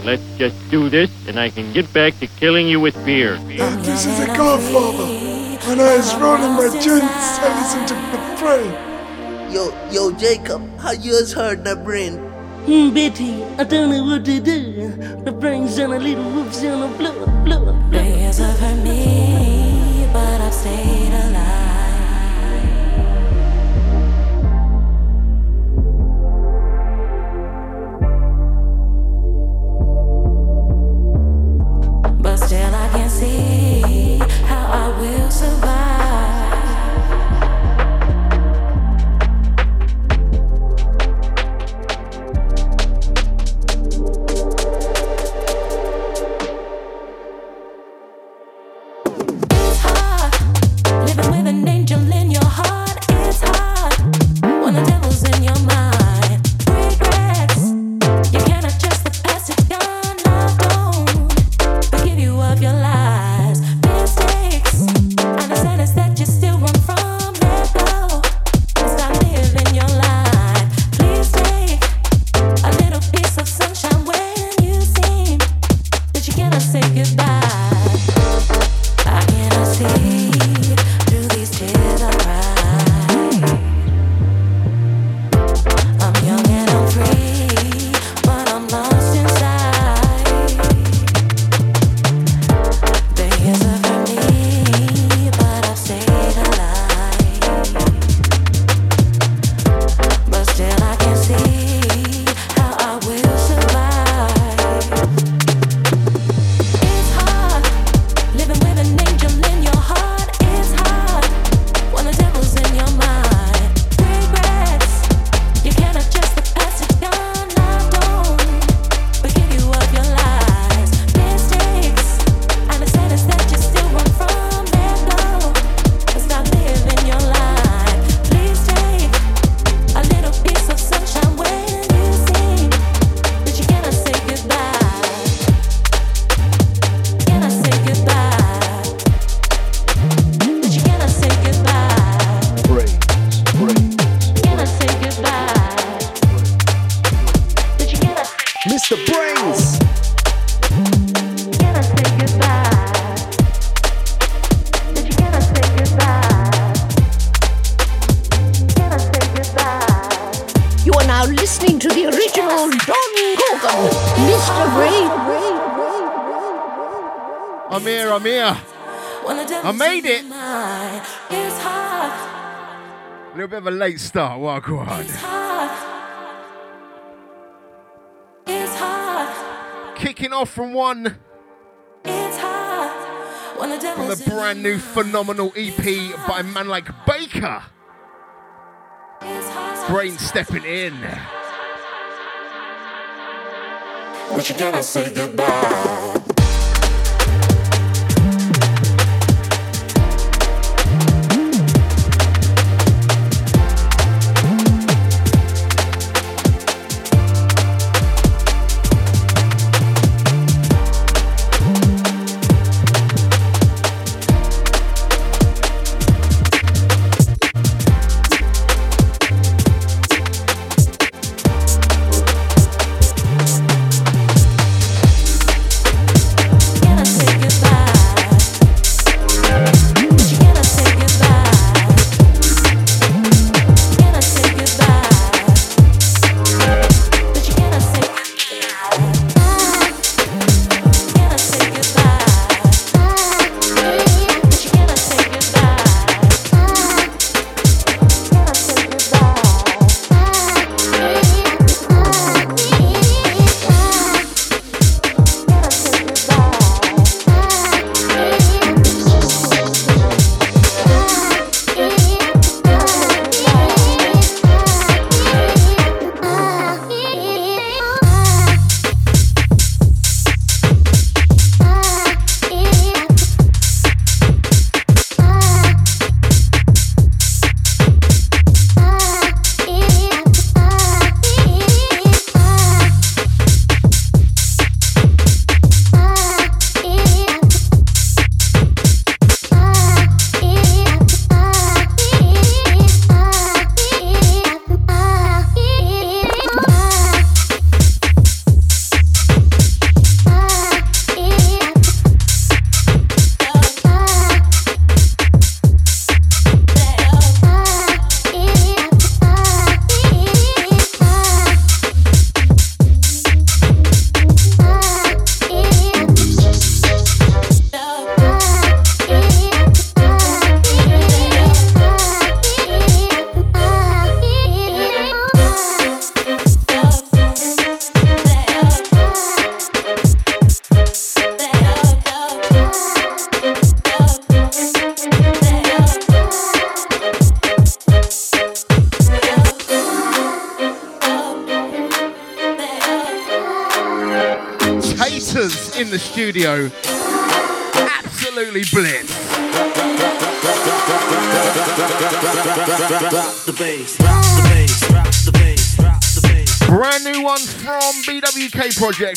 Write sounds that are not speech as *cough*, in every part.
But let's just do this, and I can get back to killing you with beer. This is a godfather. When I was rolling my joints, I listened to the brain. Yo, yo, Jacob, how yours heard the brain? Hmm, Betty, I don't know what to do. The brain's on a little whoops on a blow, blow, blow. Prayers have hurt me, late start. Well, go on. It's hard. It's hard. Kicking off from one It's hard. When the from the brand new phenomenal EP by a man like Baker. Brain stepping in. But you cannot say goodbye.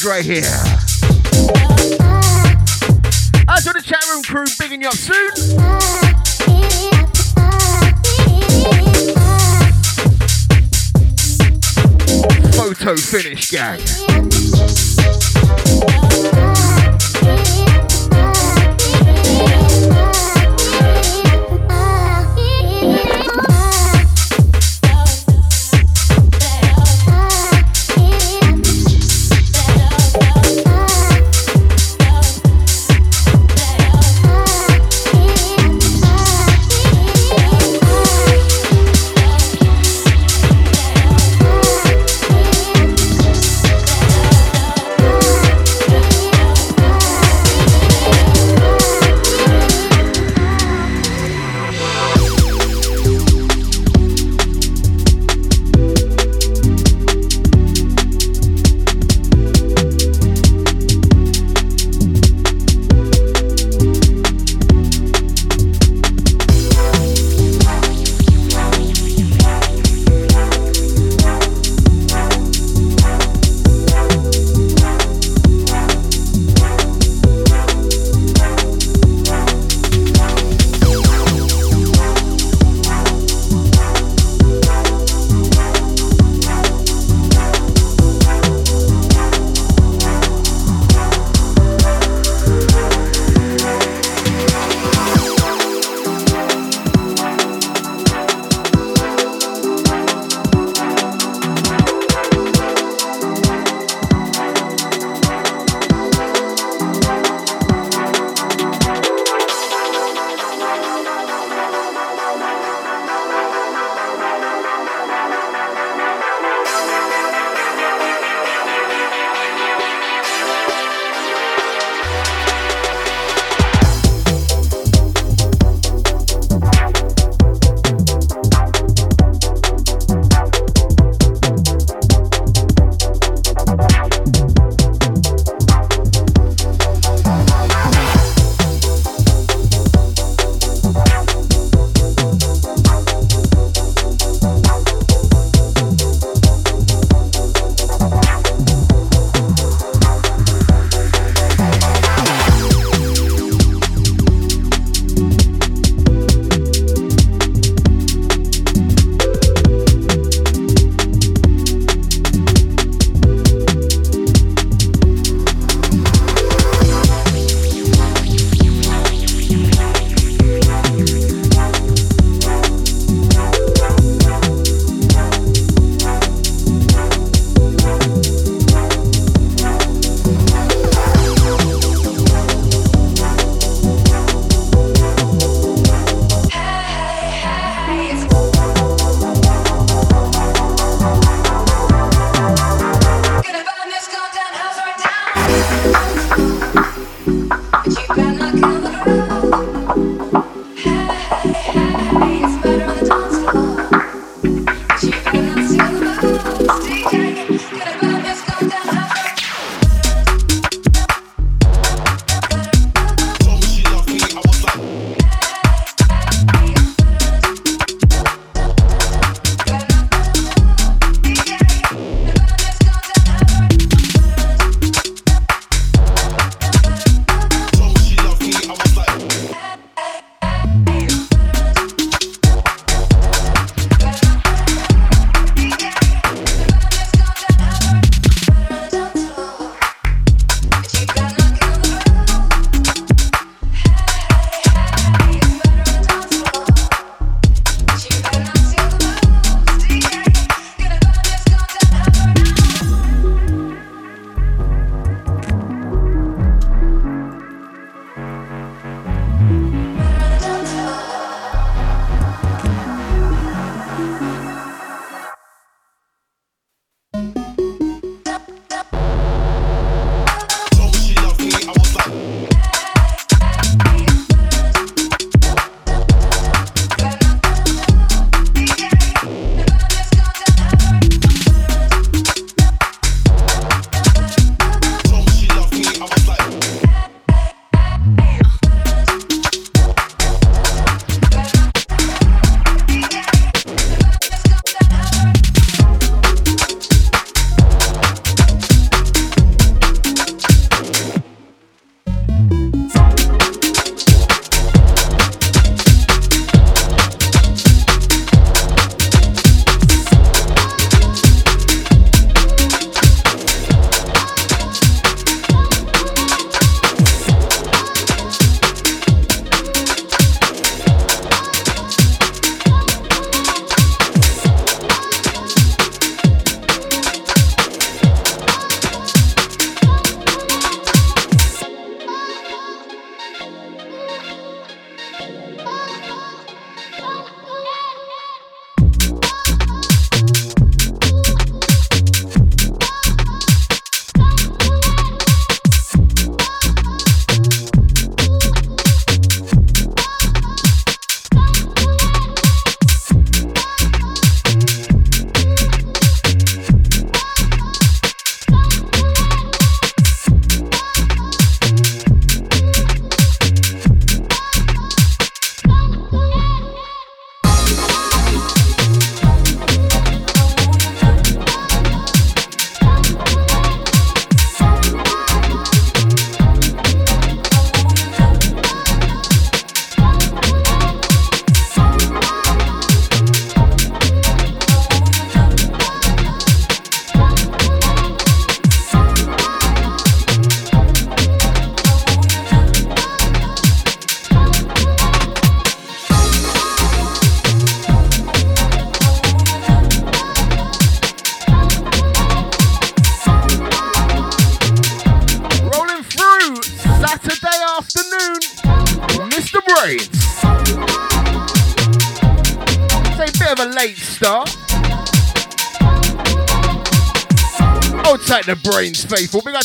Right here.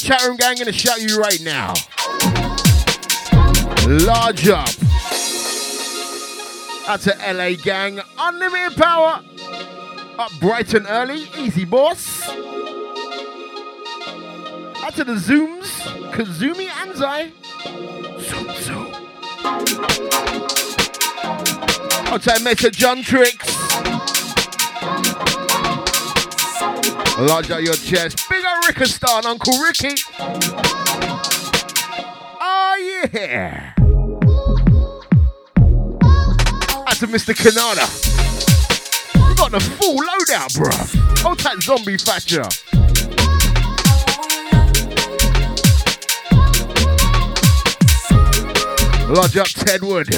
chat room gang, gonna shout you right now. Large up. Out to LA gang, unlimited power. Up bright and early, easy boss. Out to the Zooms, Kazumi Anzai. Zoom, zoom. Out to Meta John Tricks. Large out your chest. Jamaican star Uncle Ricky. Oh, yeah. Out to Mr. Kanada. We got the full loadout, bruv. Hold tight, zombie thatcher. Lodge up Ted Wood.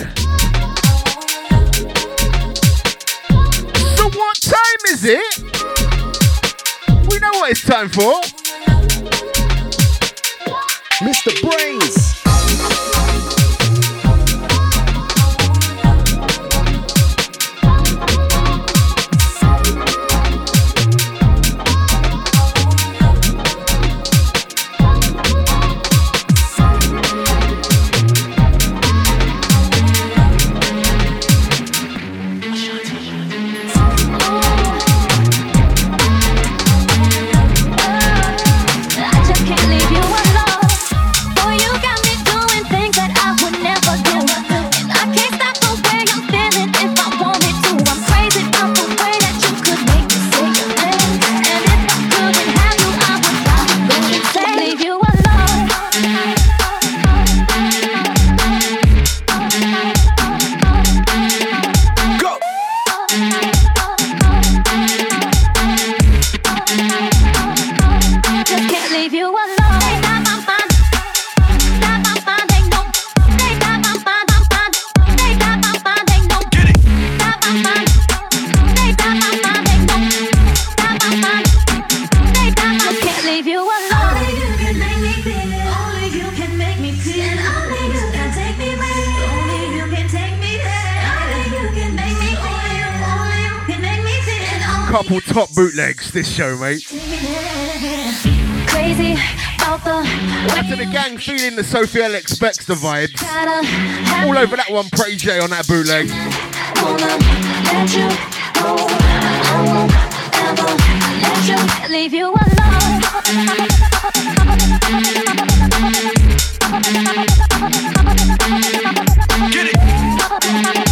So what time is it? We know what it's time for. Mr. Brainz. bootlegs this show, mate. Crazy out to the gang feeling the Sophie Alex the vibes. All over that one, Pray J on that bootleg. Leave you alone. Get it.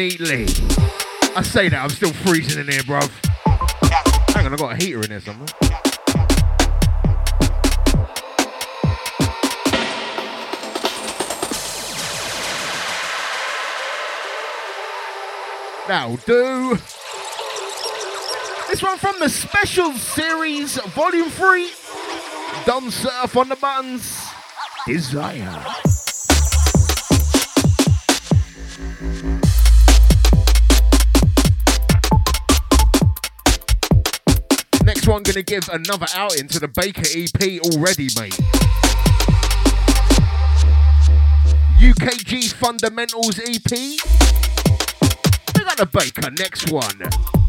Neatly. I say that, I'm still freezing in here, bruv. Hang on, I got a heater in here somewhere. That'll do. This one from the Special Series Volume 3. Don Surf on the buttons. Desire. One, gonna give another outing to the Baker EP already, mate. UKG Fundamentals EP. We got the Baker next one.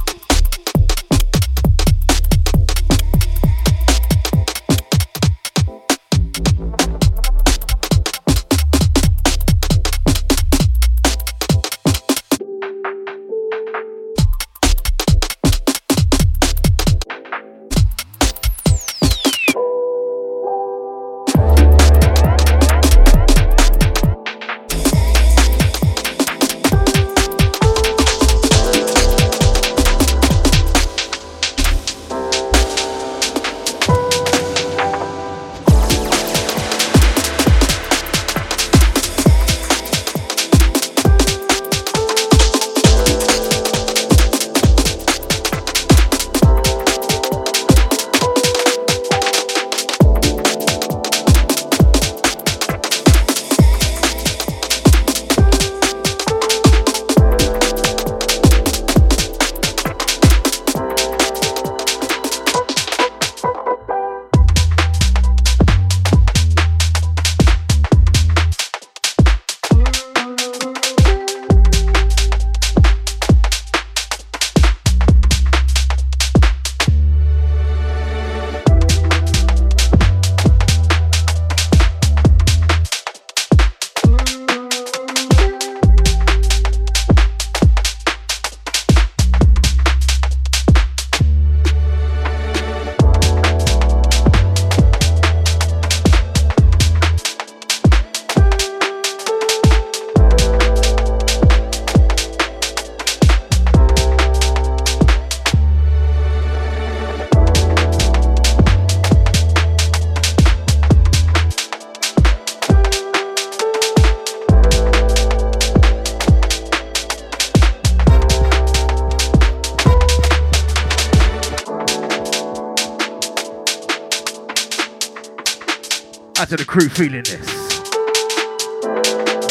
Crew feeling this.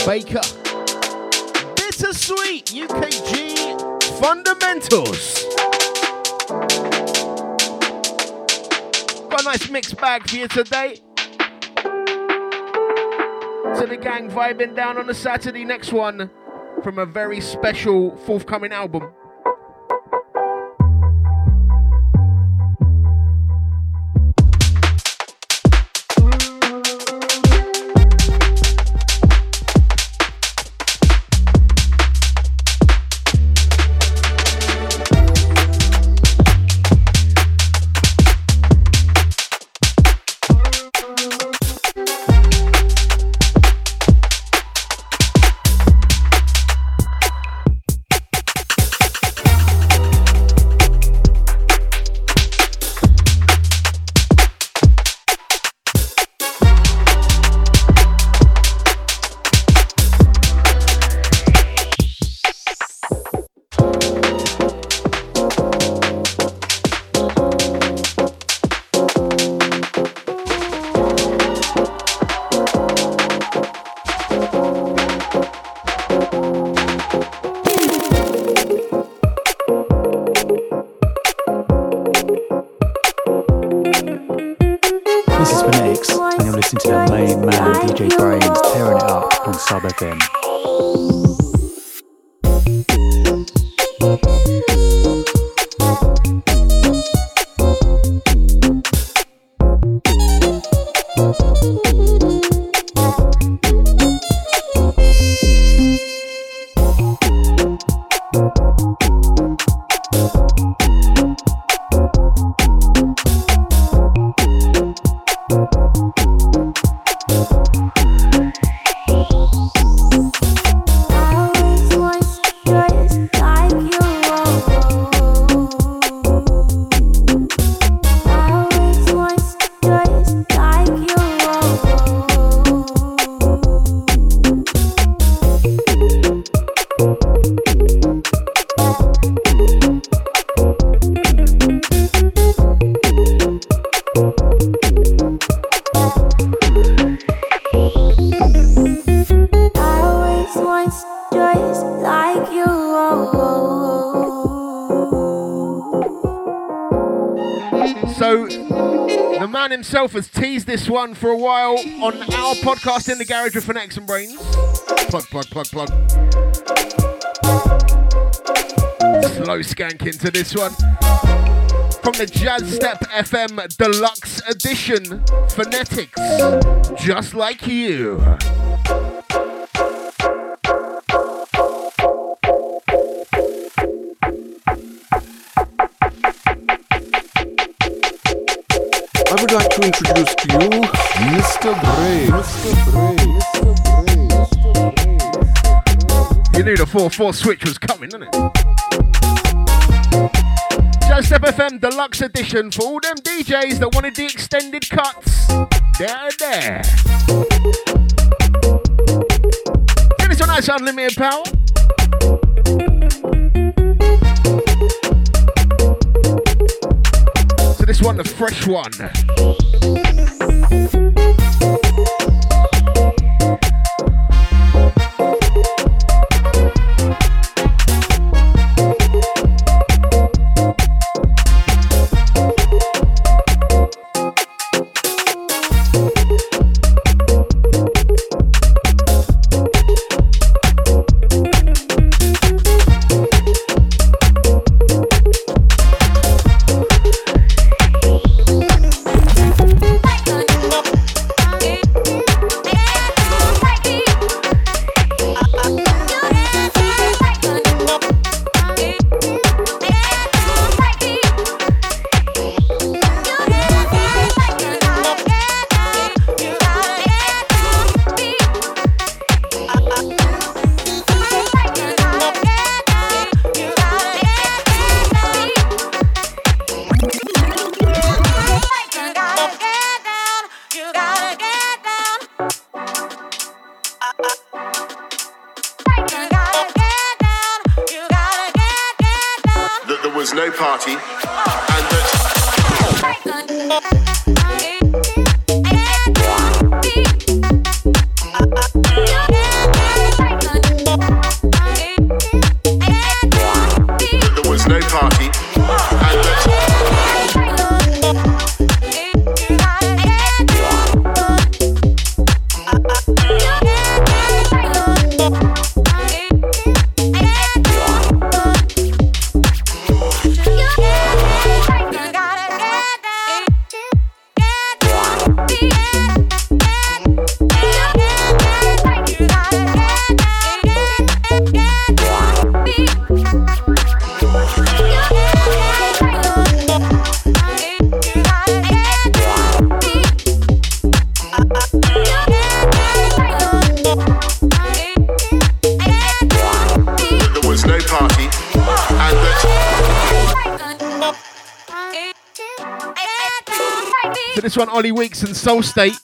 Baker. Bittersweet UKG Fundamentals. Got a nice mixed bag for you today. To the gang vibing down on the Saturday. Next one from a very special forthcoming album. One for a while on our podcast in the garage with Fanatics and Brainz. Plug, plug, plug, plug. Slow skank into this one. From the Jazz Step FM Deluxe Edition, Phonetics, just like you. I would like to introduce to you You knew the 4-4 switch was coming, didn't it? Step FM Deluxe Edition for all them DJs that wanted the extended cuts. They're there. Give this one nice unlimited power. So this one, the fresh one. And Soul State,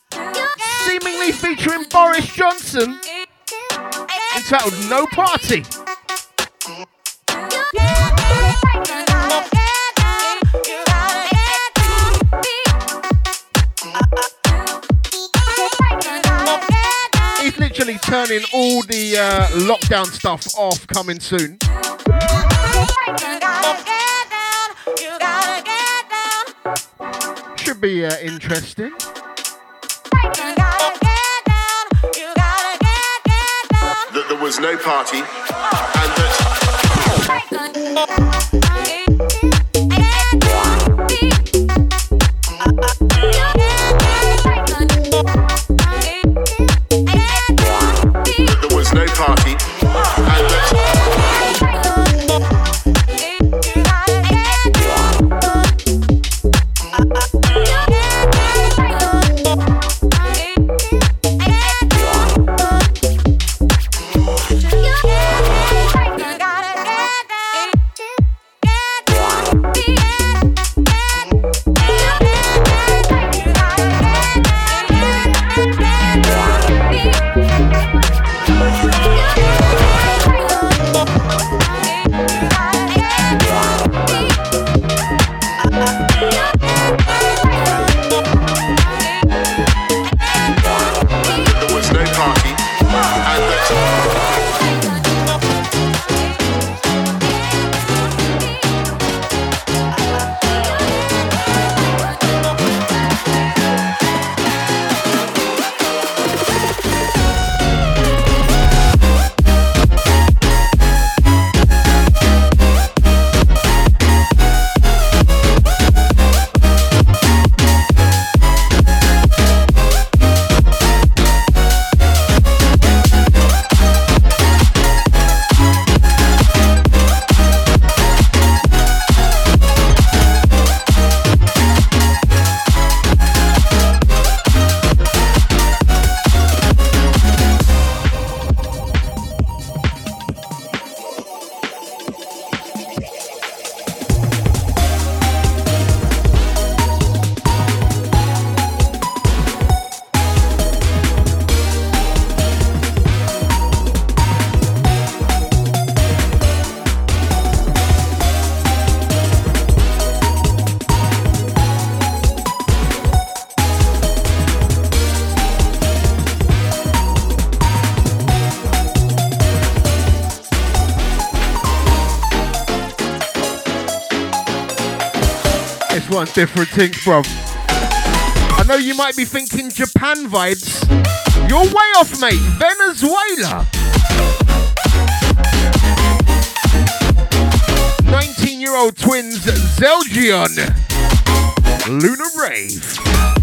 seemingly featuring Boris Johnson, entitled No Party. He's literally turning all the uh, lockdown stuff off coming soon. Be uh, interesting. that there was no party and that different things, bro. I know you might be thinking Japan vibes. You're way off, mate. Venezuela. 19 year old twins Zelgion. Lunar Rave.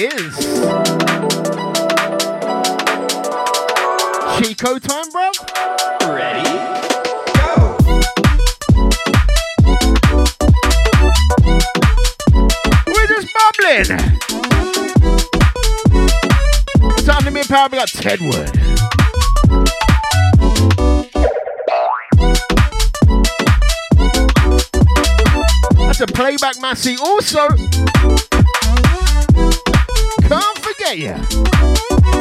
Is? Chico time, bro? Ready? Go! We're just bubbling! Time to me power, we got Tedward. Mr. Playback Massey. Also, forget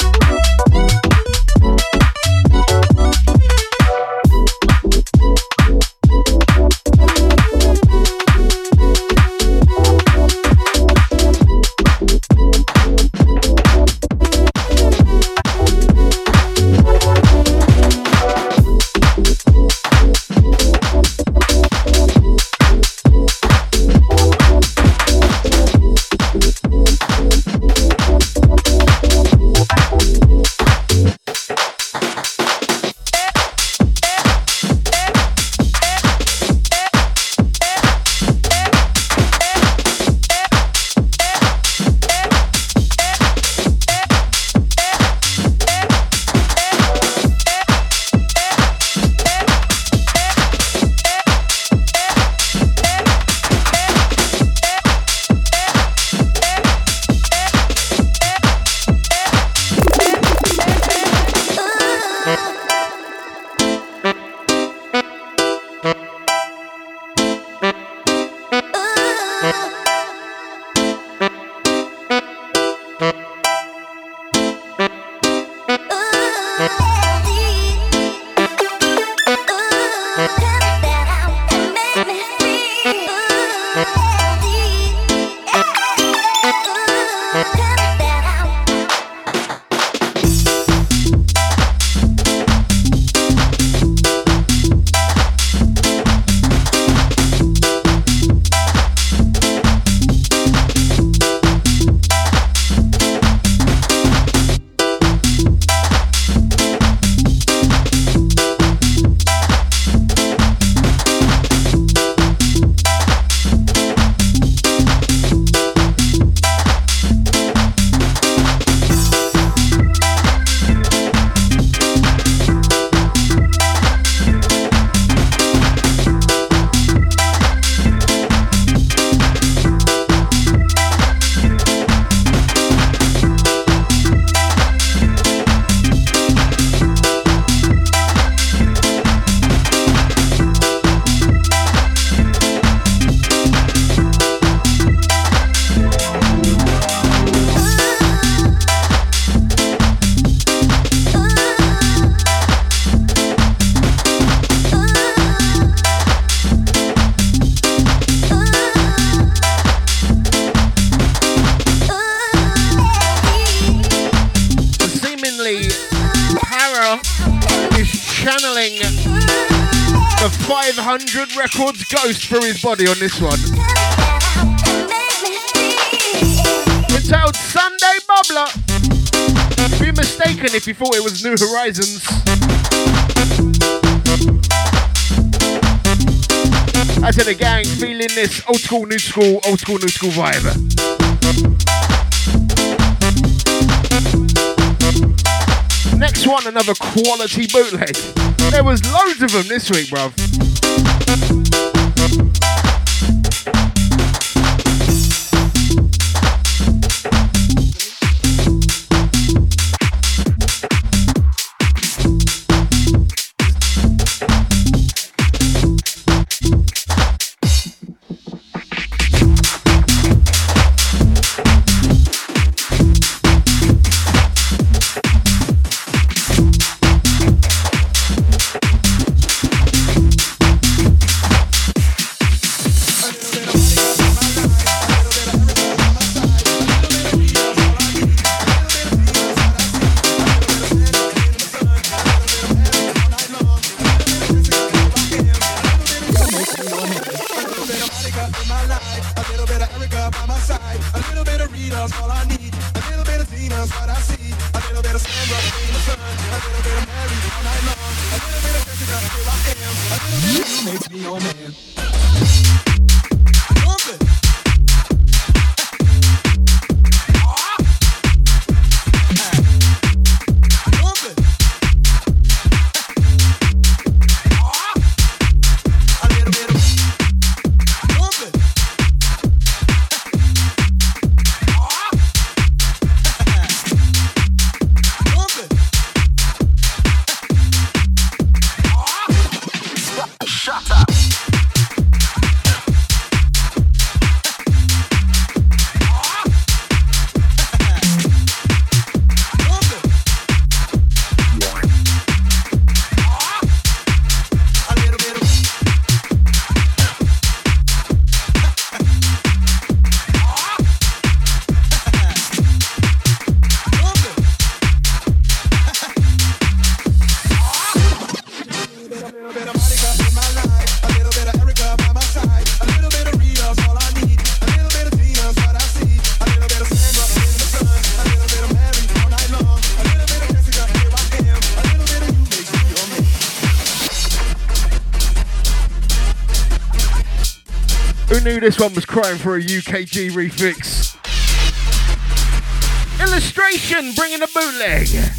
body on this one. Entitled Sunday Bubbler. Be mistaken if you thought it was New Horizons. I said the gang feeling this old school, new school, old school, new school vibe. Next one, another quality bootleg. There was loads of them this week, bruv. This one was crying for a UKG refix? Illustration bringing a bootleg.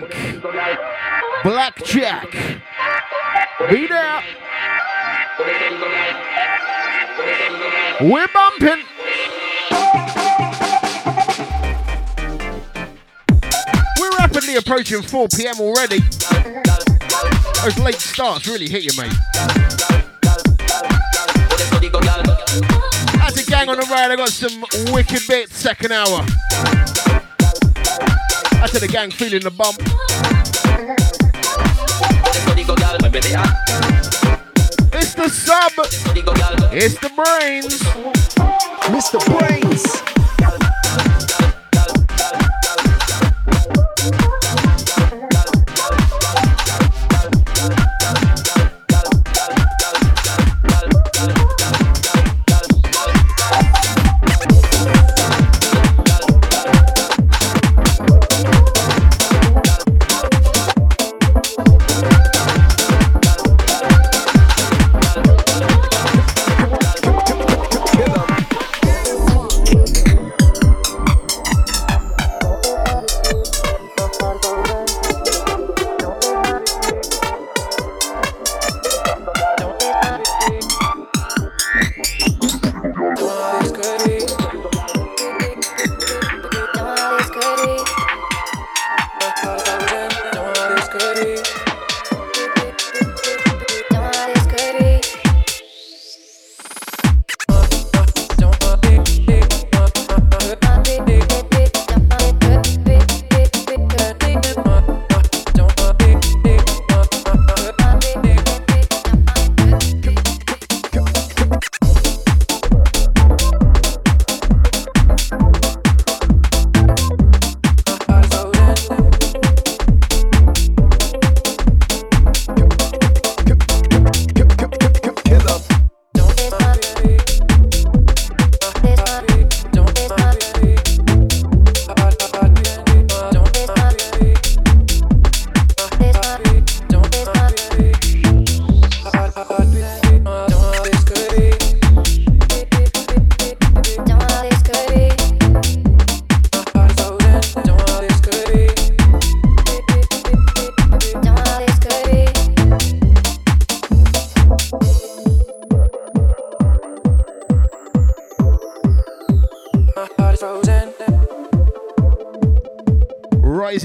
Blank. Blackjack. Be there. We're bumping. We're rapidly approaching 4 p.m. already. Those late starts really hit you, mate. That's a gang on the ride. I got some wicked bits second hour. I to the gang feeling the bump. It's the sub. It's the Brainz. Mr. Brainz.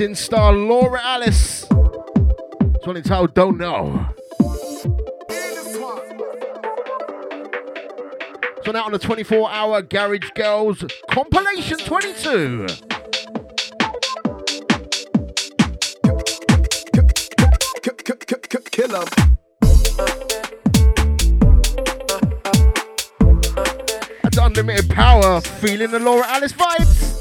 Rising star Laura Alice. It's one entitled Don't Know. So now on the 24 hour Garage Girls compilation 22. Kill 'em. That's unlimited power, feeling the Laura Alice vibes.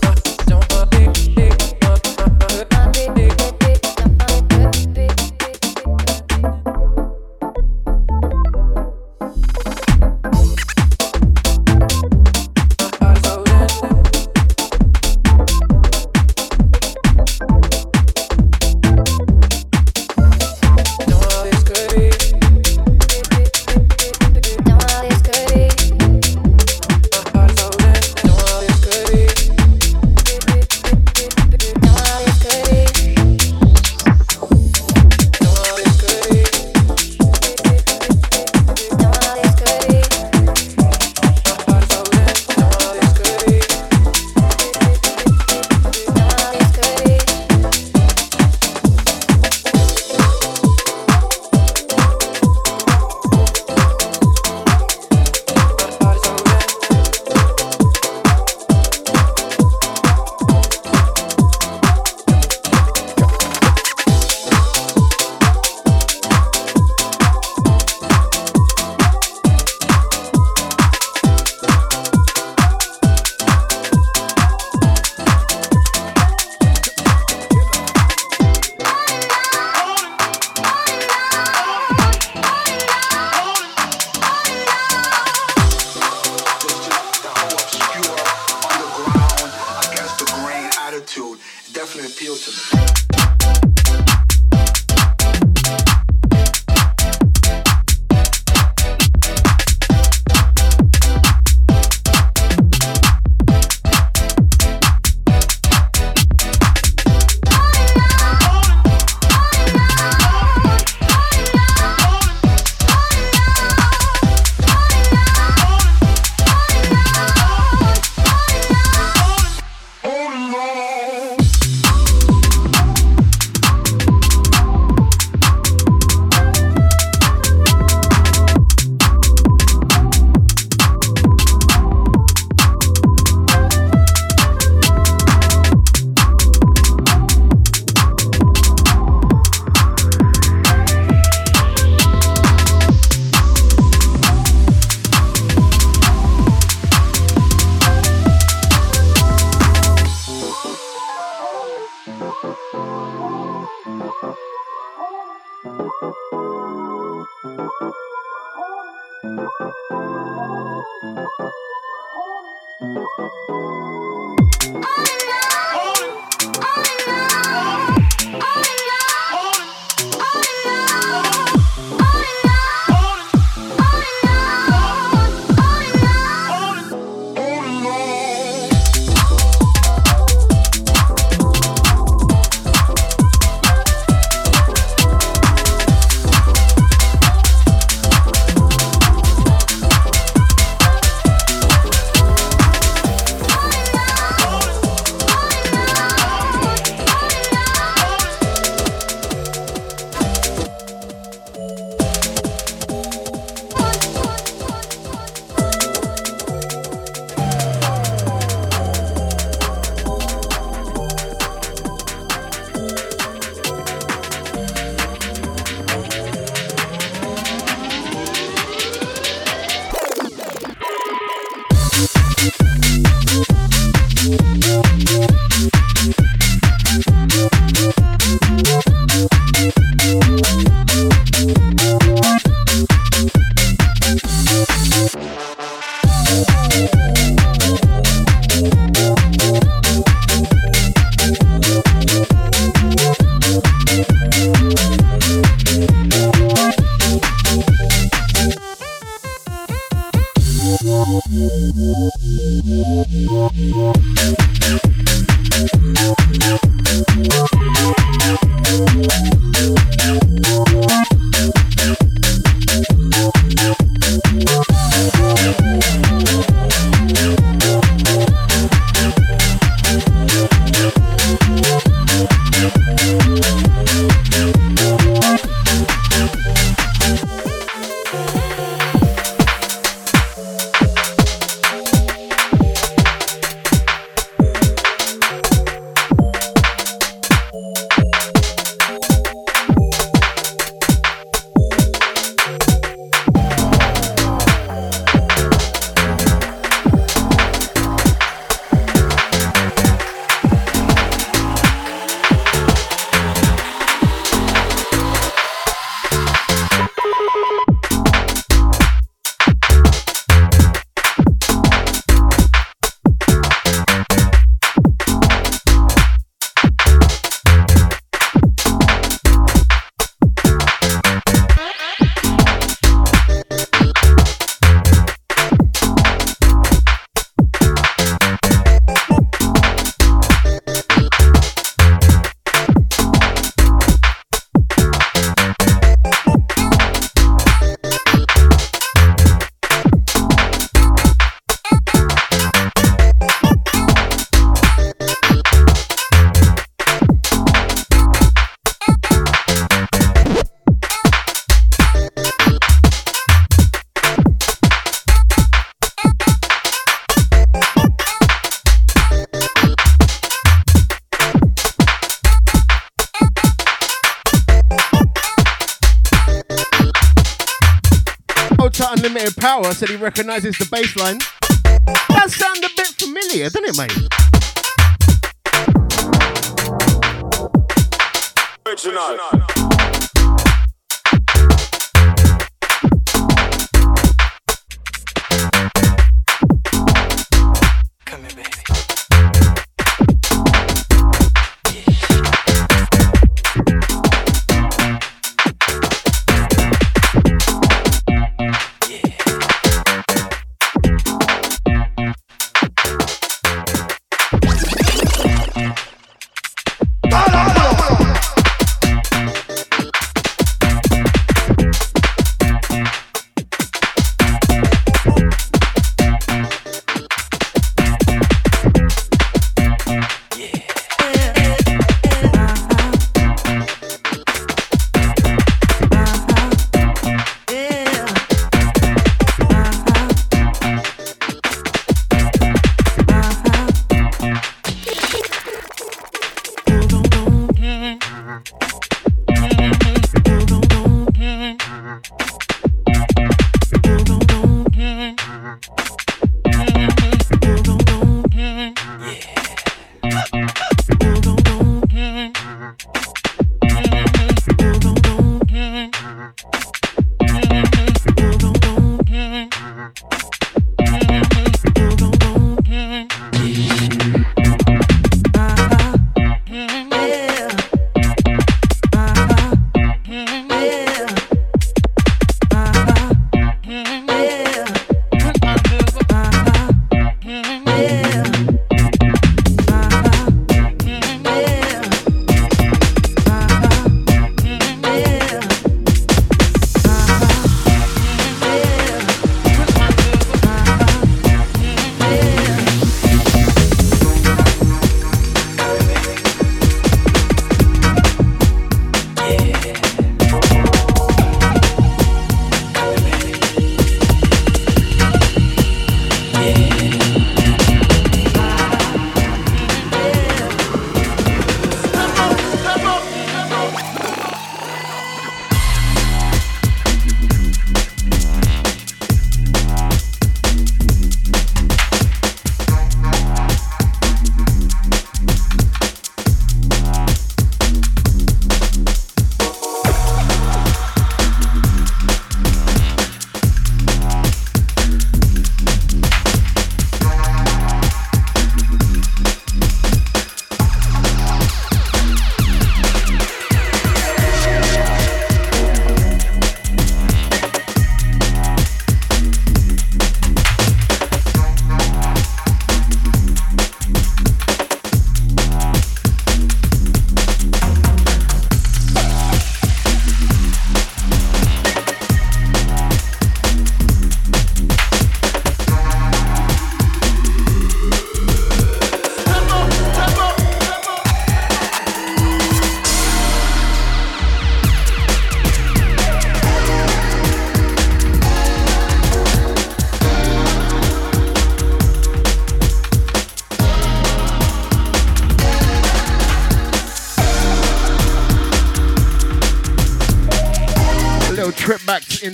Power said he recognises the bass line.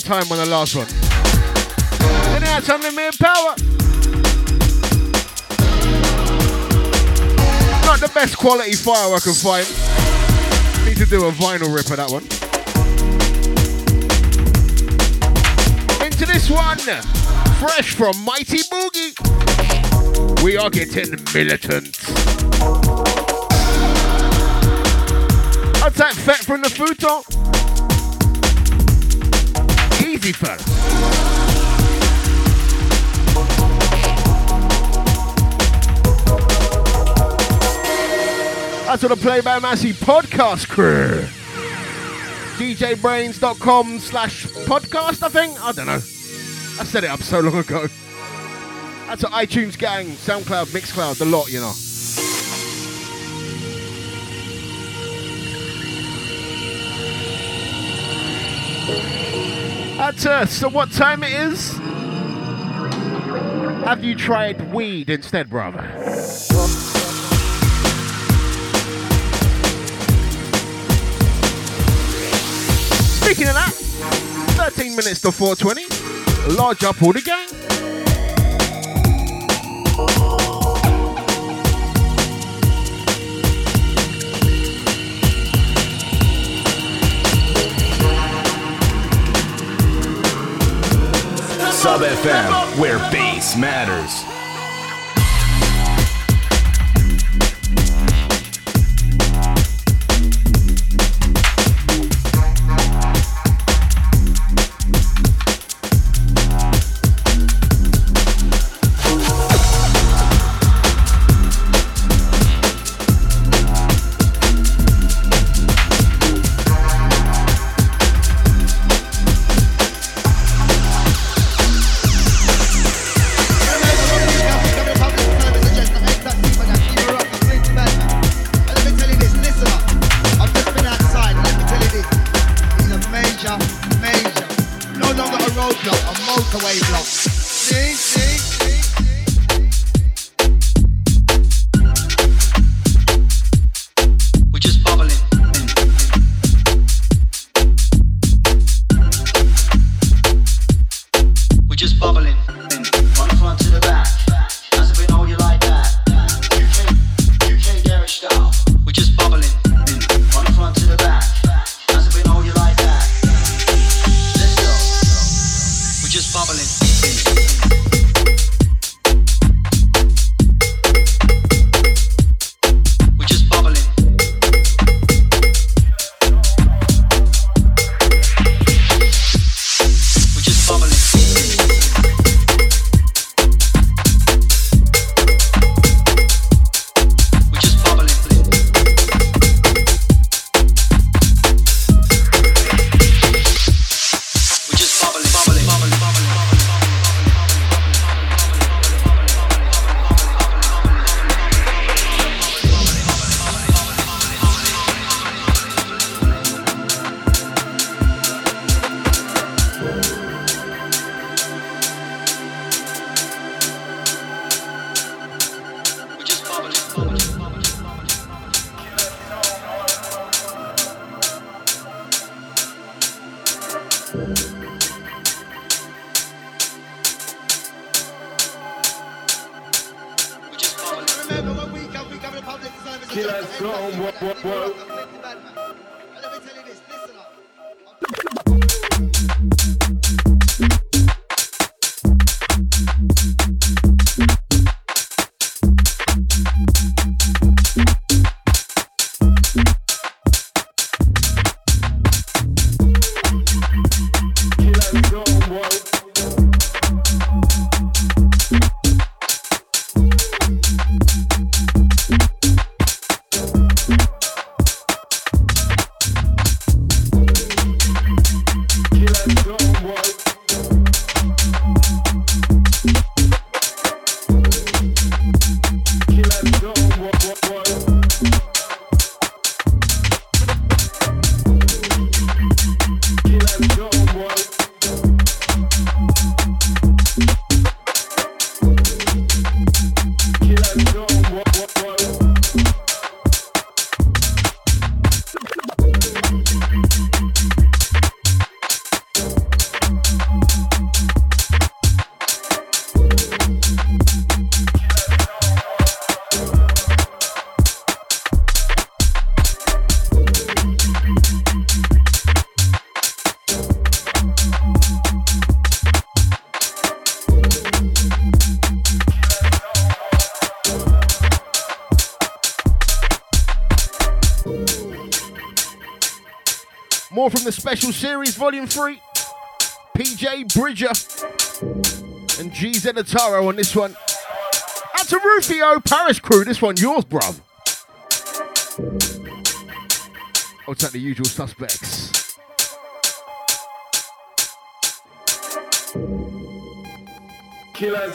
Time on the last one. Then it had unlimited power. Not the best quality file I can find. Need to do a vinyl rip of that one. Into this one, fresh from Mighty Boogie. We are getting militant. Attack Fett from the futon. Fella. That's what the Play by Massey podcast crew. DJBrainz.com slash podcast, I think. I don't know. I set it up so long ago. That's what iTunes gang, SoundCloud, Mixcloud, the lot, you know. That's uh, so what time it is? Have you tried weed instead, brother? Speaking of that, 13 minutes to 420. Large up all the gang. Sub FM, where bass matters. Killers go, what, what, what? Volume 3. PJ Bridger and G Zenataro on this one. Out to Rufio, Paris crew. This one yours, bruv. Oh, I'll take the usual suspects. Killer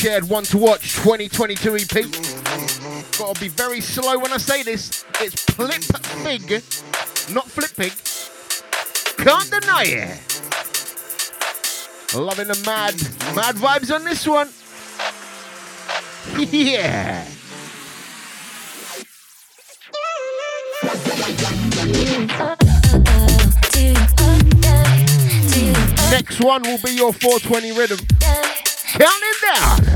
shared one to watch 2022 EP. Gotta be very slow when I say this. It's Flip Fig, not Flip Pig. Can't deny it. Loving the mad, mad vibes on this one. *laughs* yeah. Next one will be your 420 rhythm. Count it down.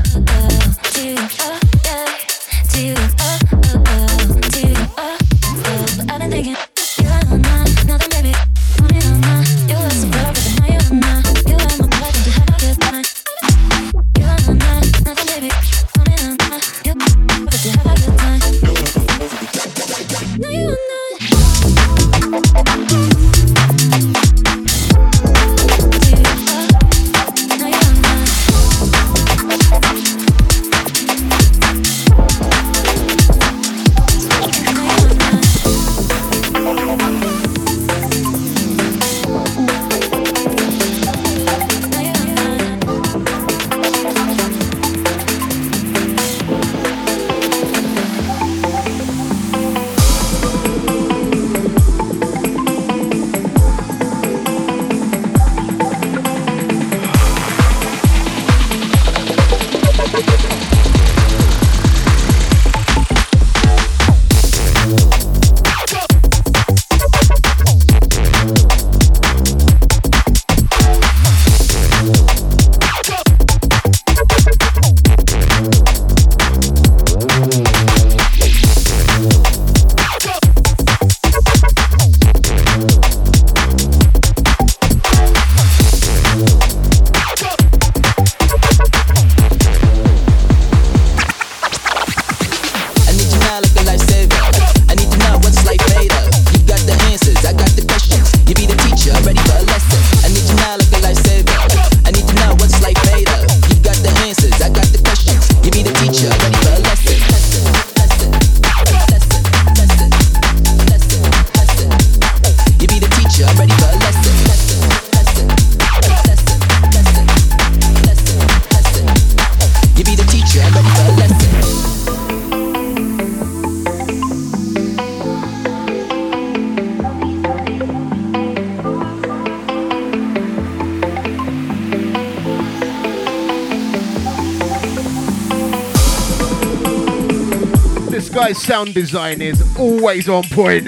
sound design is always on point.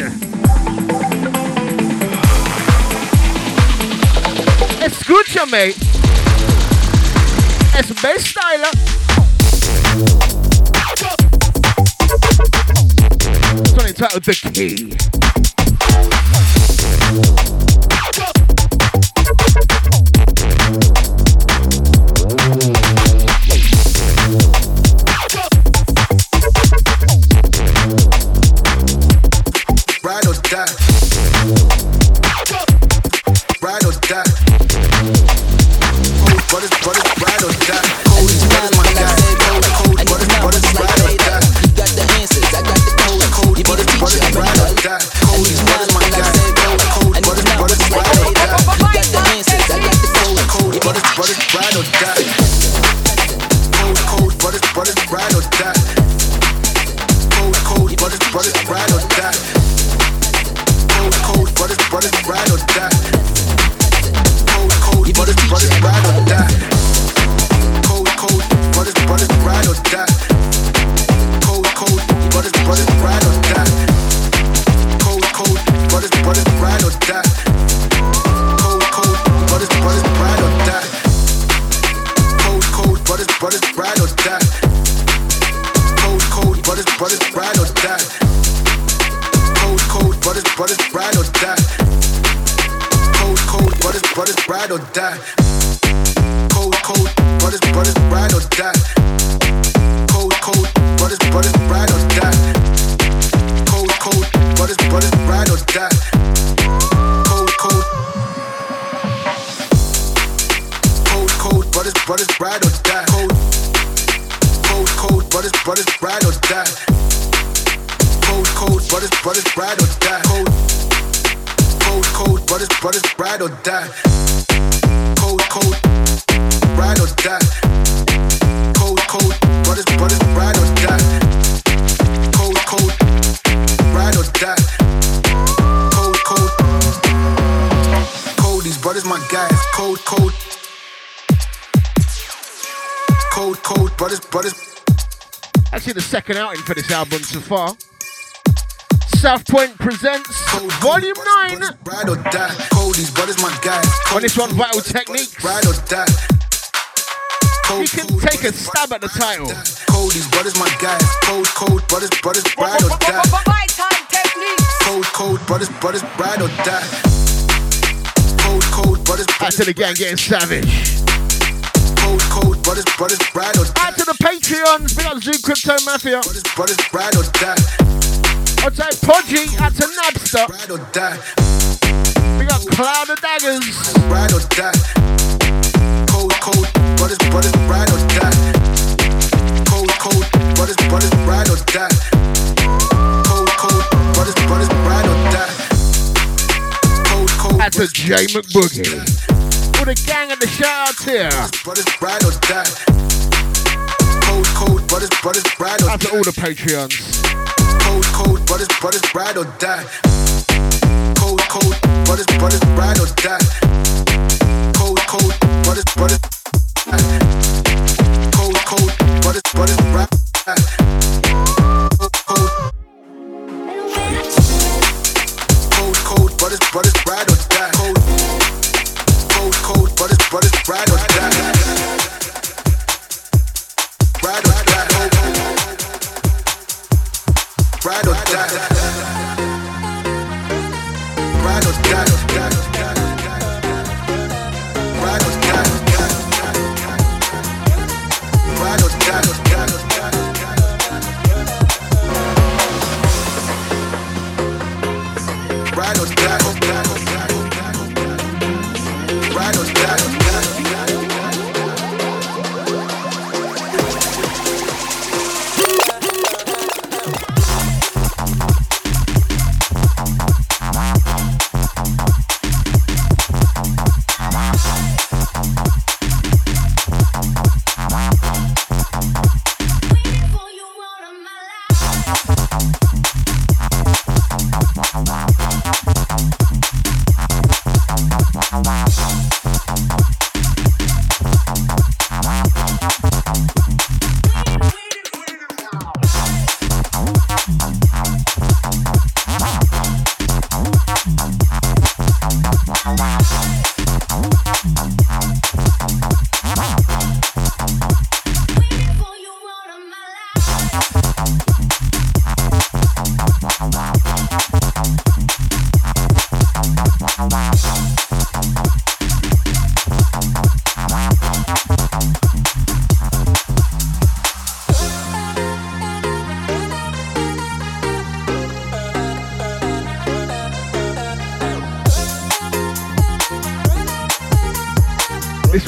It's Escucha, mate. It's best styler. It's entitled The Key. Or die. Cold, cold, brothers, brothers, ride or die. Cold, cold, brothers, brothers, ride or die. Cold, cold, brothers, brothers, ride or die. Cold, cold. Cold, cold, brothers, brothers, ride or die. Cold, cold, cold, brothers, brothers, ride or die. Cold, cold, brothers, brothers, ride or die. Cold, cold, brothers, brothers, ride or die. Or die. Cold, cold, brothers, brothers, ride or die. Cold, cold, ride or die. Cold, cold, cold. These brothers, my guys. Cold, cold, cold, cold. Brothers, brothers. Actually, the second outing for this album so far. South Point presents Volume 9. Ride or die. Cold, these brothers, my guys. On this one, Vital Techniques. Ride or die. You can take a stab at the title. Cold, these brothers, my guys. Cold, cold, brothers, brothers, ride or die. Cold, cold, brothers, brothers, ride or die. Cold, cold, brothers, Back to the gang getting savage. Cold, cold, brothers, brothers, ride or die. Out to the Patreons. Big up Zoo Crypto Mafia. Brothers, brothers, ride or die. Outside Podgy. Out to Napster. Ride or die. Big up Cloud of Daggers. Ride or die. Cold, cold, brothers, brothers, or die. Cold, cold, brothers, brothers, ride or die. Cold, cold, brothers, brothers, ride or die. Cold, cold, Out to J McBoogie. All the gang at the shout here. brothers, ride or die. Cold, cold, brothers, brothers, ride or Out to all the Patreons. Cold, cold, brothers, brothers, ride or die. Cold, cold, brothers, brothers, ride or die.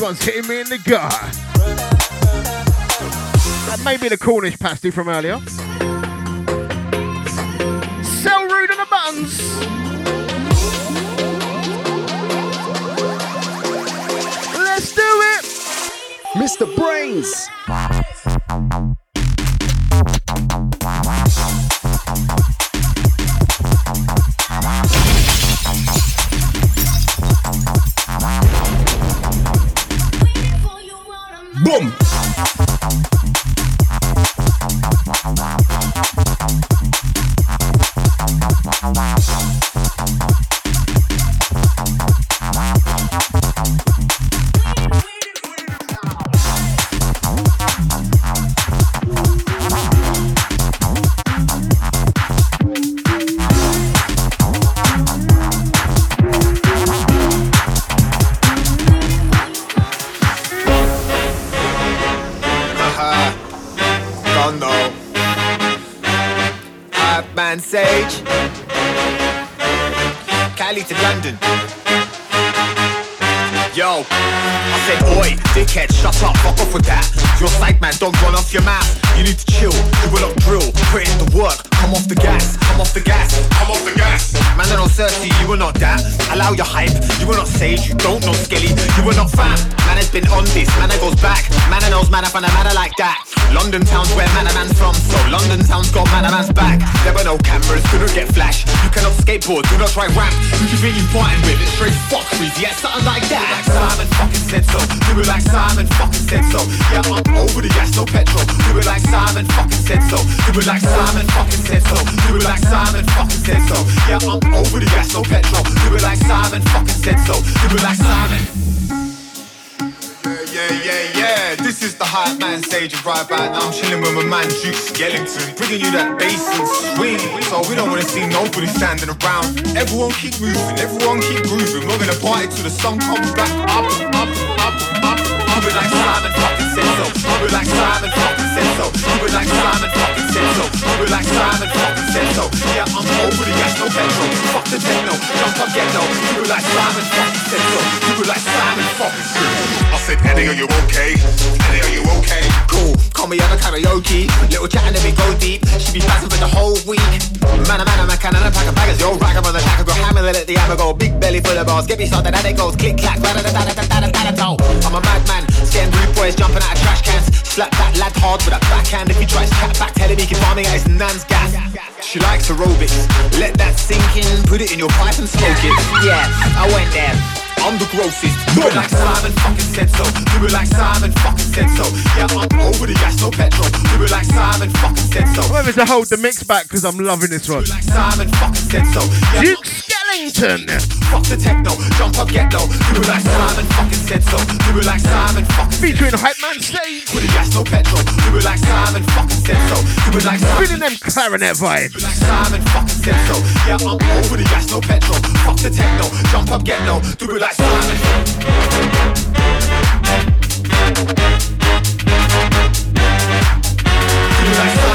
One's hitting me in the gut. That may be the Cornish pasty from earlier. Sell rude on the buttons. Let's do it. Mr. Brainz. Man, a man like that. London town's where man man's from, so London town's got man man's back. There were no cameras, couldn't get flash. You cannot skateboard, do not try. Who you think you fighting with? It's straight fuckery, yeah, something like that. Like Simon fucking said so. Do it like Simon fucking said so. Yeah, I'm over the gas, no petrol. Do it like Simon fucking said so. Do it like Simon fucking said so. Do it like Simon fucking said so. Yeah, I'm over the gas, no petrol. Do it like Simon fucking said so. Do it like Simon. Yeah, yeah, yeah. This is the hype man stage of right about now. I'm chilling with my man Duke Skellington, bringing you that bass and swing. So we don't wanna see nobody standing around. Everyone keep moving, everyone keep grooving. We're gonna party till the sun comes back up, up, up, up. It like Simon fucking said so. Do it like Simon fucking said so. Do it like Simon fucking said so. Do it like Simon fucking said so. Yeah, I'm over the gas, no petrol. Fuck the techno, jump up. Do it like Simon fucking said so. It like Simon fucking said so. I said, Eddie, are you okay? Eddie, are you okay? Cool, call me on a karaoke. Little chat and then we go deep. She be passing for the whole week. Man, a man, a man, can a pack of baggers. Yo, rack on the track, I go hammer, let the hammer go. Big belly full of bars. Get me started, and it goes click, clack, da da da da da da da da da I'm a madman, scaring rude boys jumping out of trash cans. Slap that lad hard with a backhand. If he tries to cat back, tell him he can me at his nan's gas. She likes aerobics. Let that sink in, put it in your pipe and smoke it. Yeah, I went there. I'm the grossest. Do it like Simon fucking said so. Do it like Simon fucking said so. Yeah, I'm over the gas, no petrol. Do it like Simon fucking said so. Remember to hold the mix back because I'm loving this one. Like Simon fucking said so. Yeah, Duke Fuck the techno, jump up, get low. Do it like Simon fucking said so. Do it like Simon fucking Featuring Hype Man Stage. With the gas, no petrol. Do it like Simon fucking said so. Do it like Simon. Feeling them clarinet vibes. Do it like Simon fucking said so. Yeah, I'm over the gas, no petrol. Fuck the techno, jump up, get low. Do it like Simon. Do it like Simon.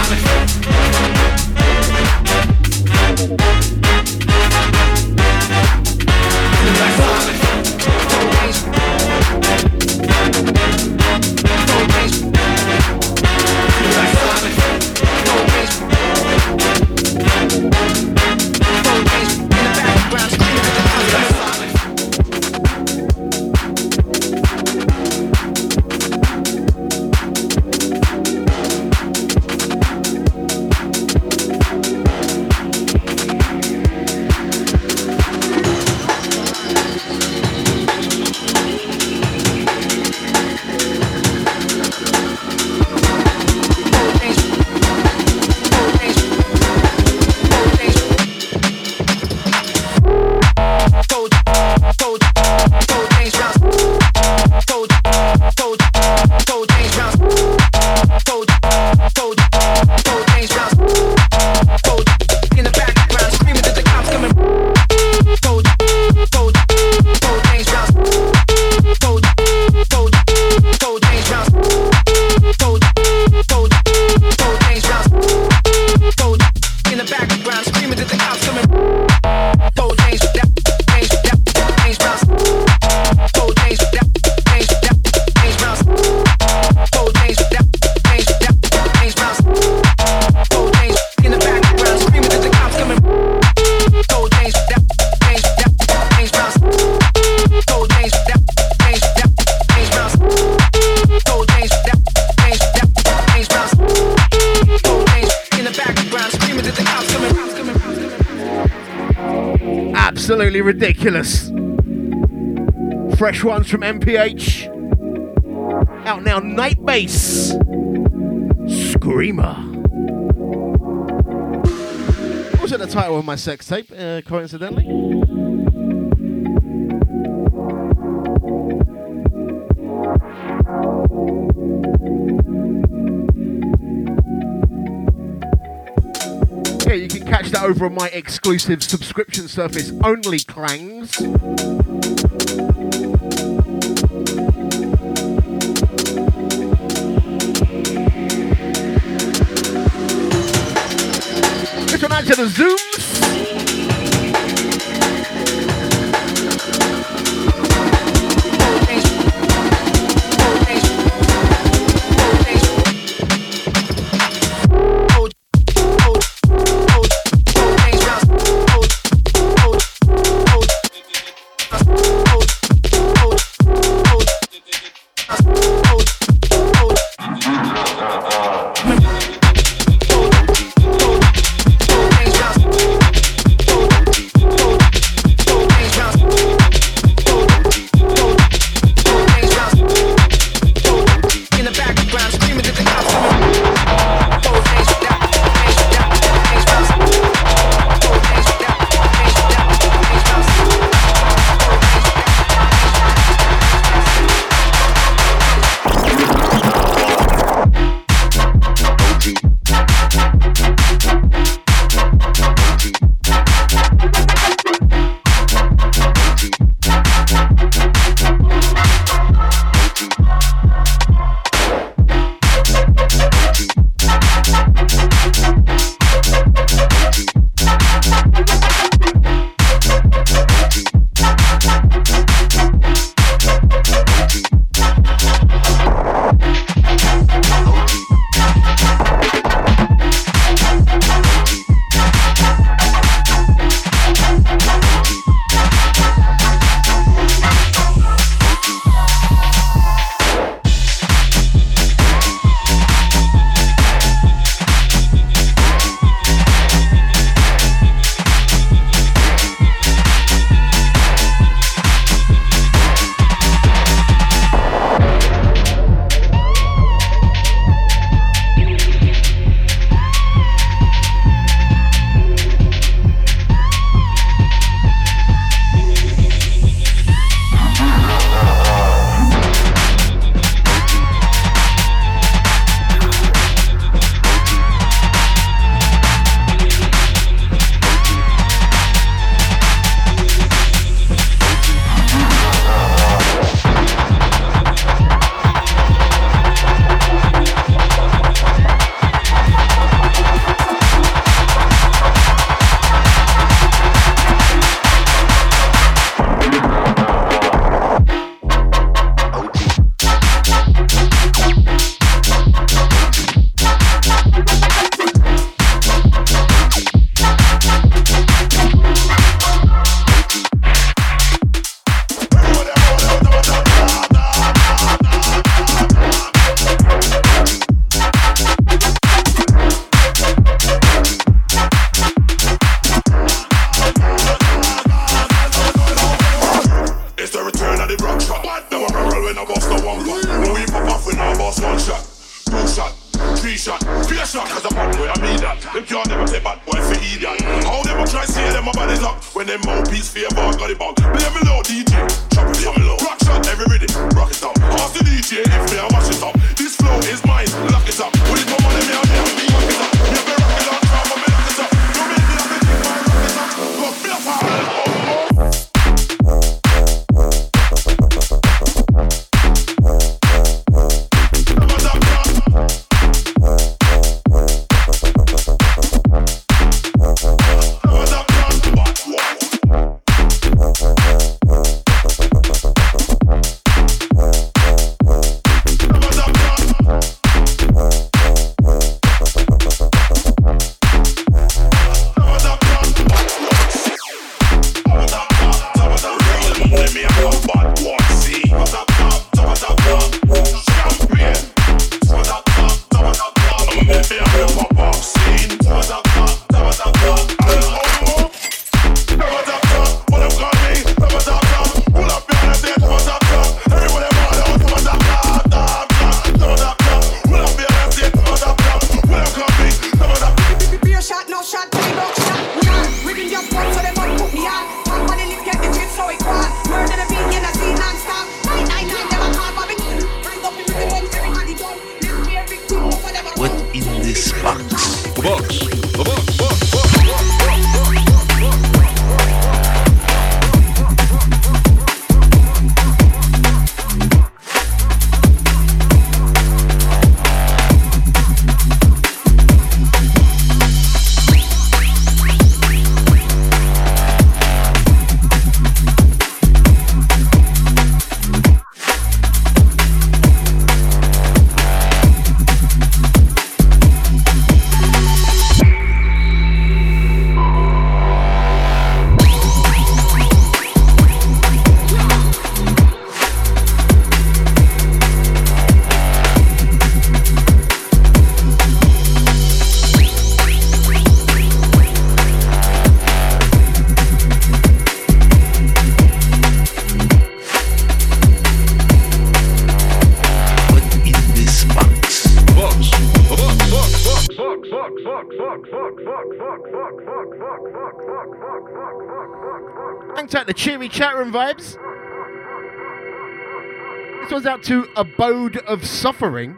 Absolutely ridiculous. Fresh ones from MPH. Out now, Night Bass. Screamer. Also the title of my sex tape, uh, coincidentally. Over on my exclusive subscription service, Only Clangs. This one out to the Zooms. to Abode of Suffering.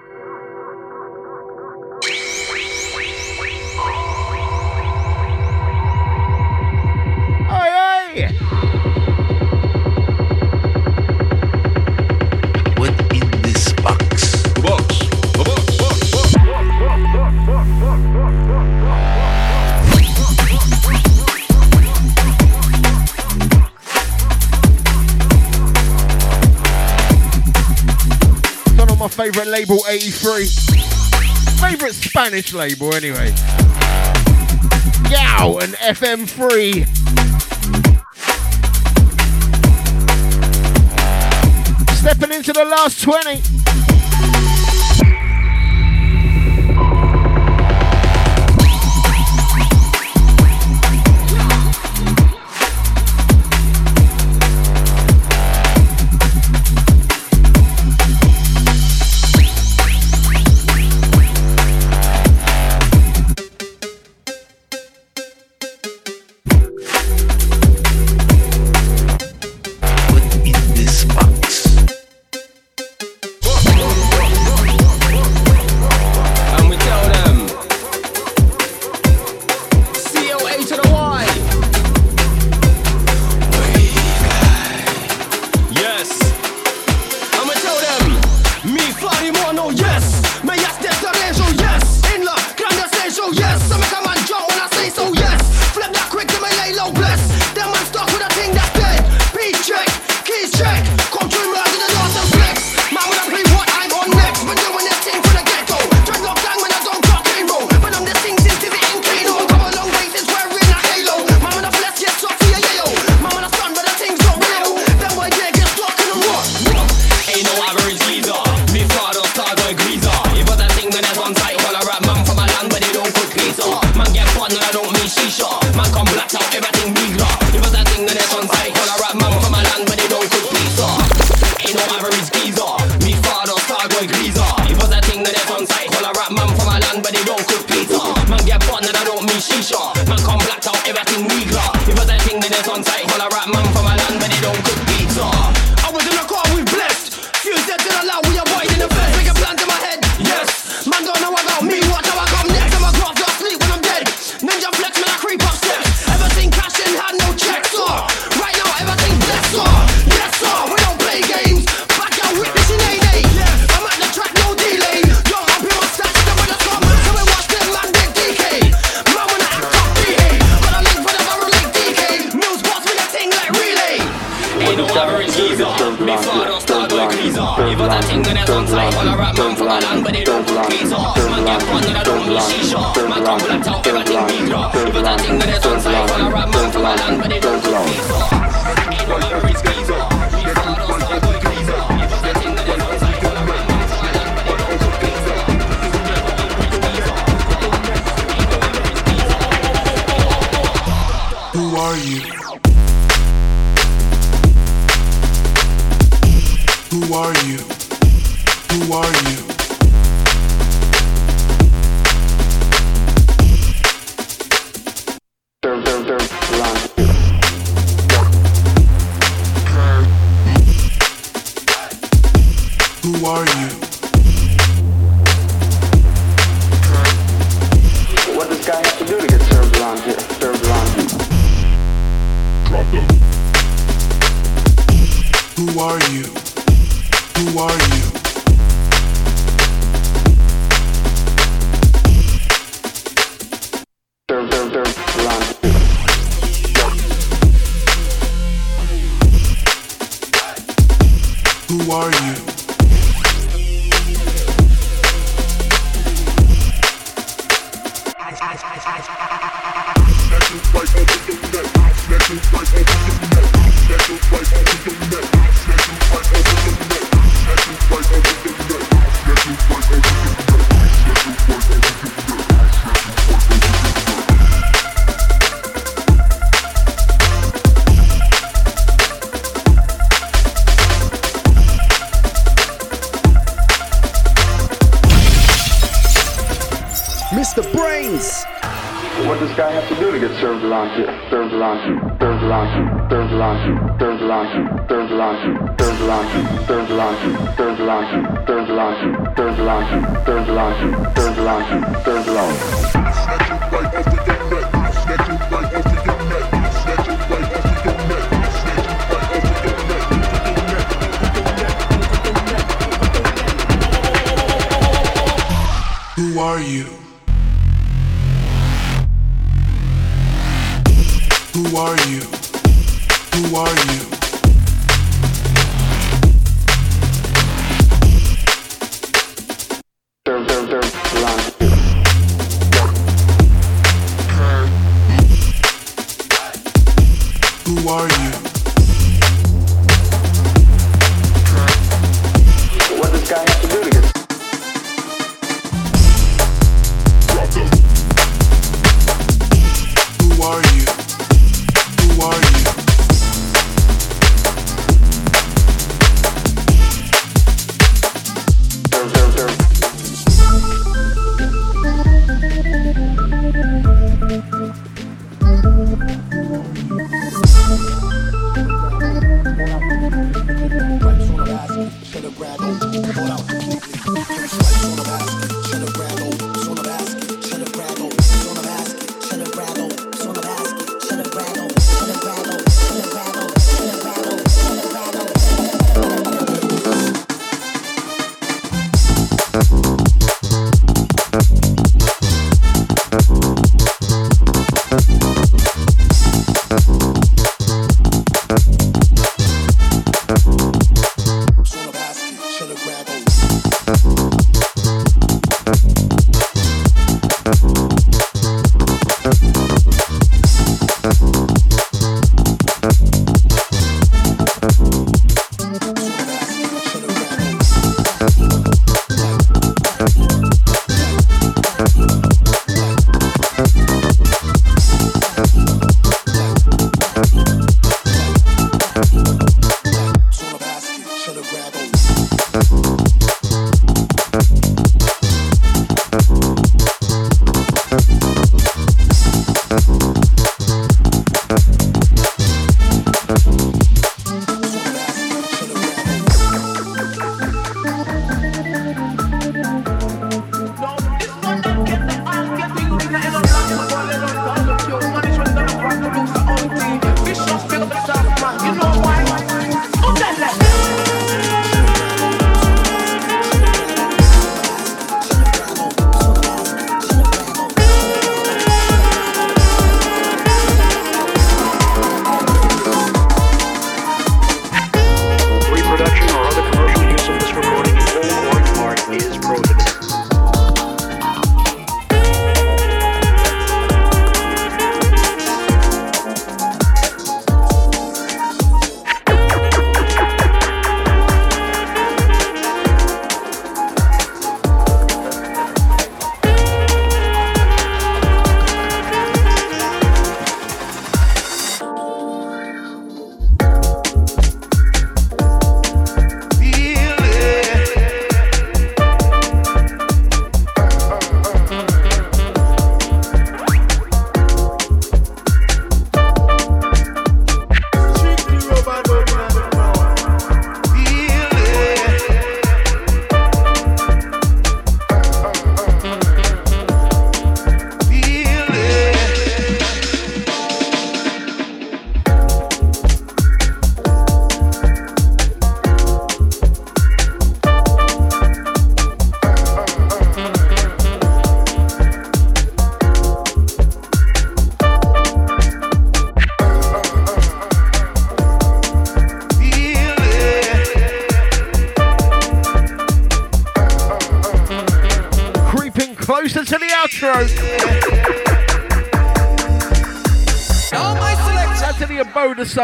Favourite label 83. Favourite Spanish label anyway. Yow and FM3. Stepping into the last 20.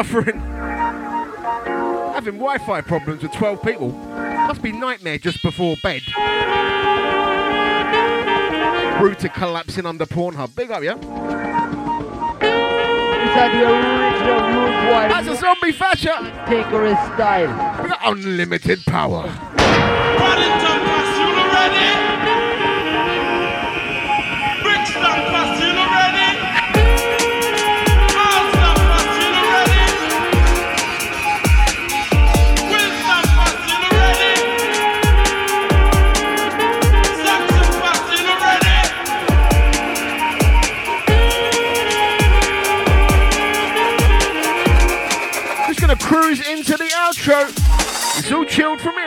suffering. Having Wi Fi problems with 12 people must be nightmare just before bed. Router collapsing under Pornhub. Big up, yeah? The original That's a zombie fascia! Take her style. Unlimited power.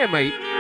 Mate.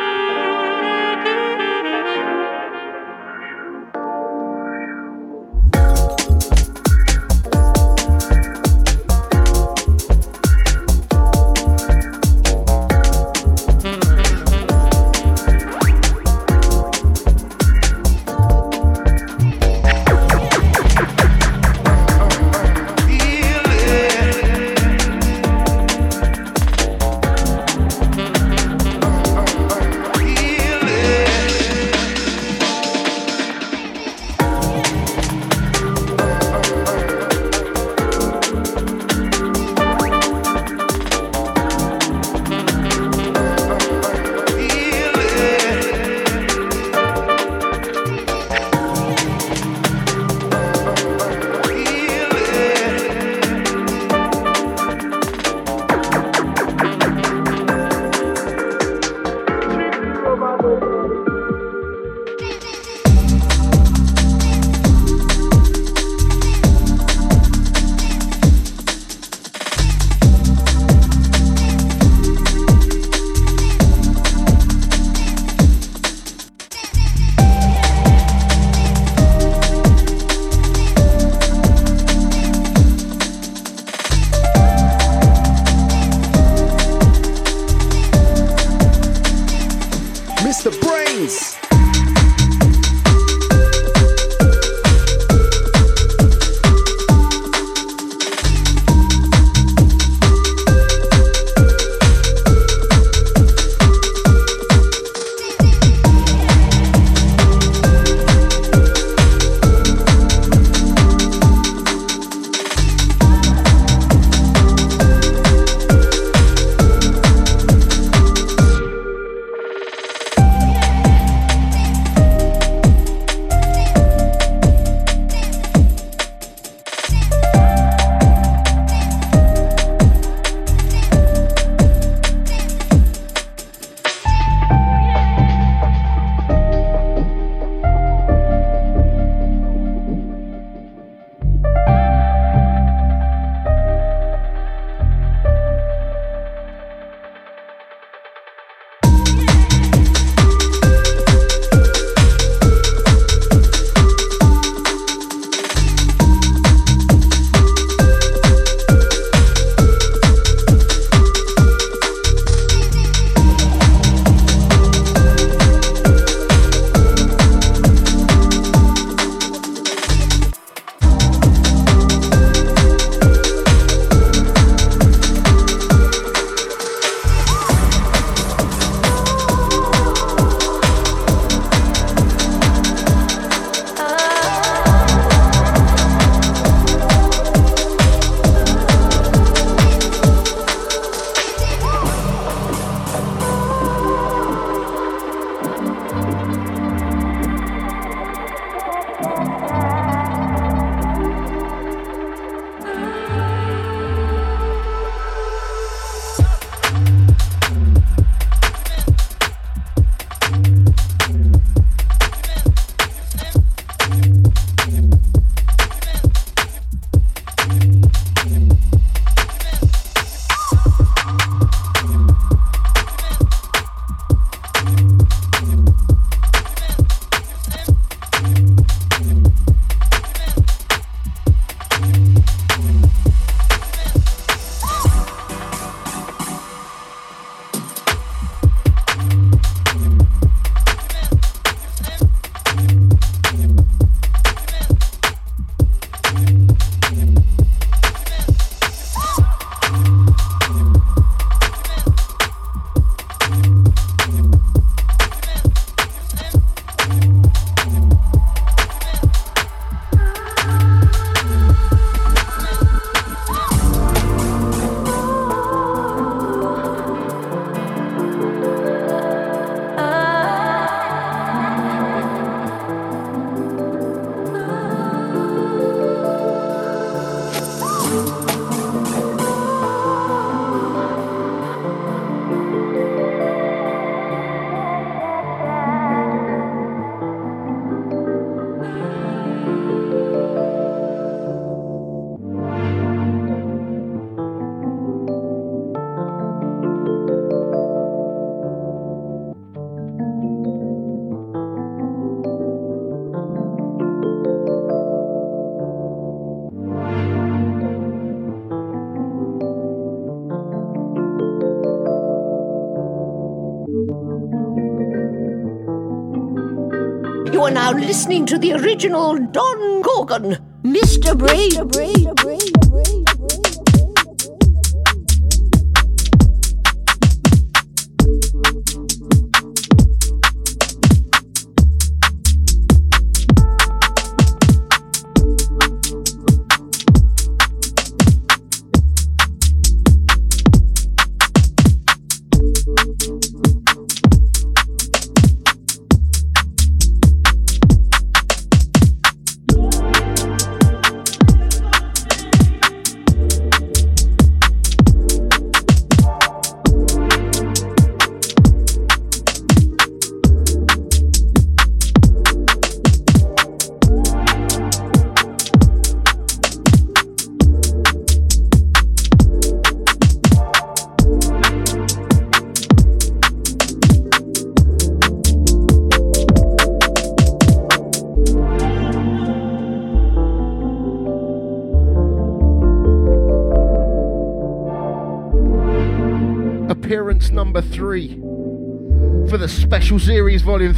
Listening to the original Don Gorgon, Mr. Brain. Mr. Brain.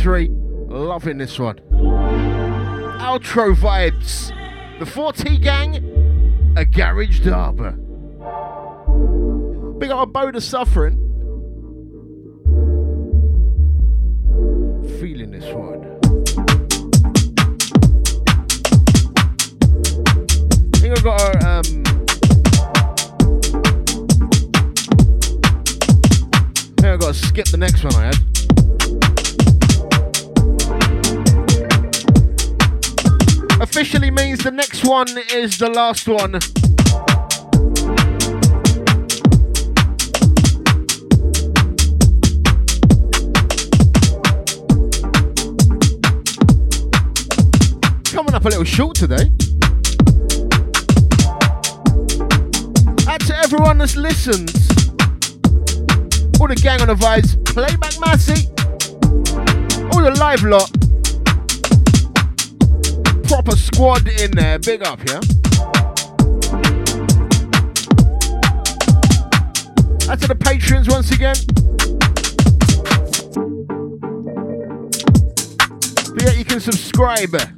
Three. Loving this one. Outro vibes. The 4T gang, a garage dub. Big up Abode of Suffering. One is the last one. Coming up a little short today. Out to everyone that's listened. All the gang on the vibes. Playback Massey. All the live lot. Squad in there. Big up, yeah? Out to the patrons once again. But yeah, you can subscribe.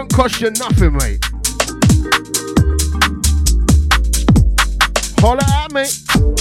Don't cost you nothing, mate. Holler at me.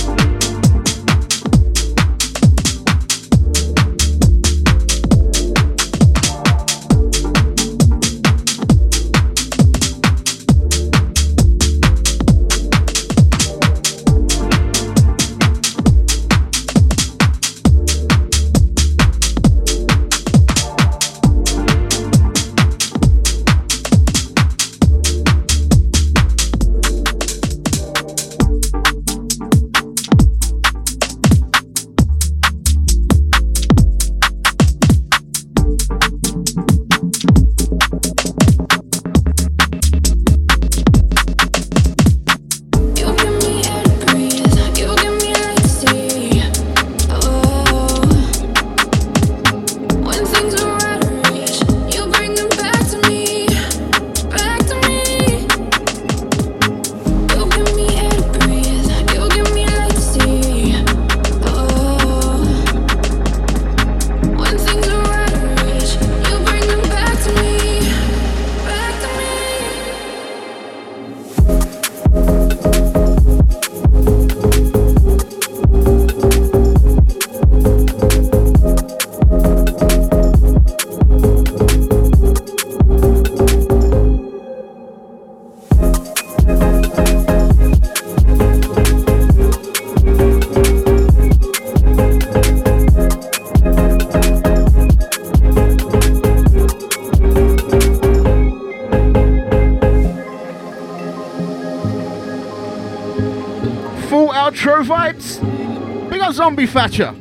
Zombie Thatcher.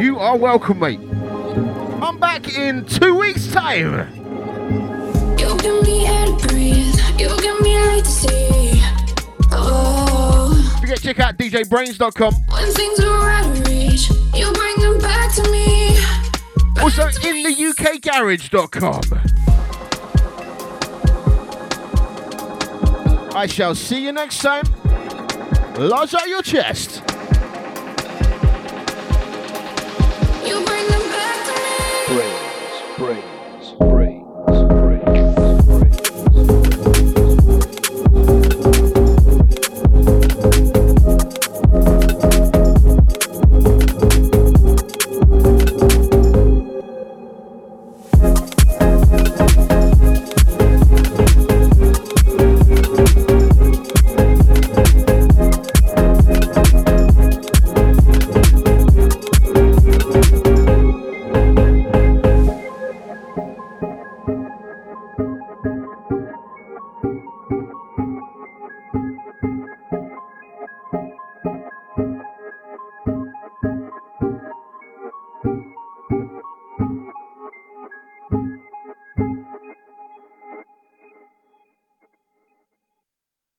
You are welcome, mate. I'm back in two weeks' time. You give me air to breathe. You give me light to see. Oh, Forget check out djbrainz.com. when things are out of reach, you bring them Also in the UKgarage.com. I shall see you next time. Lodge out your chest.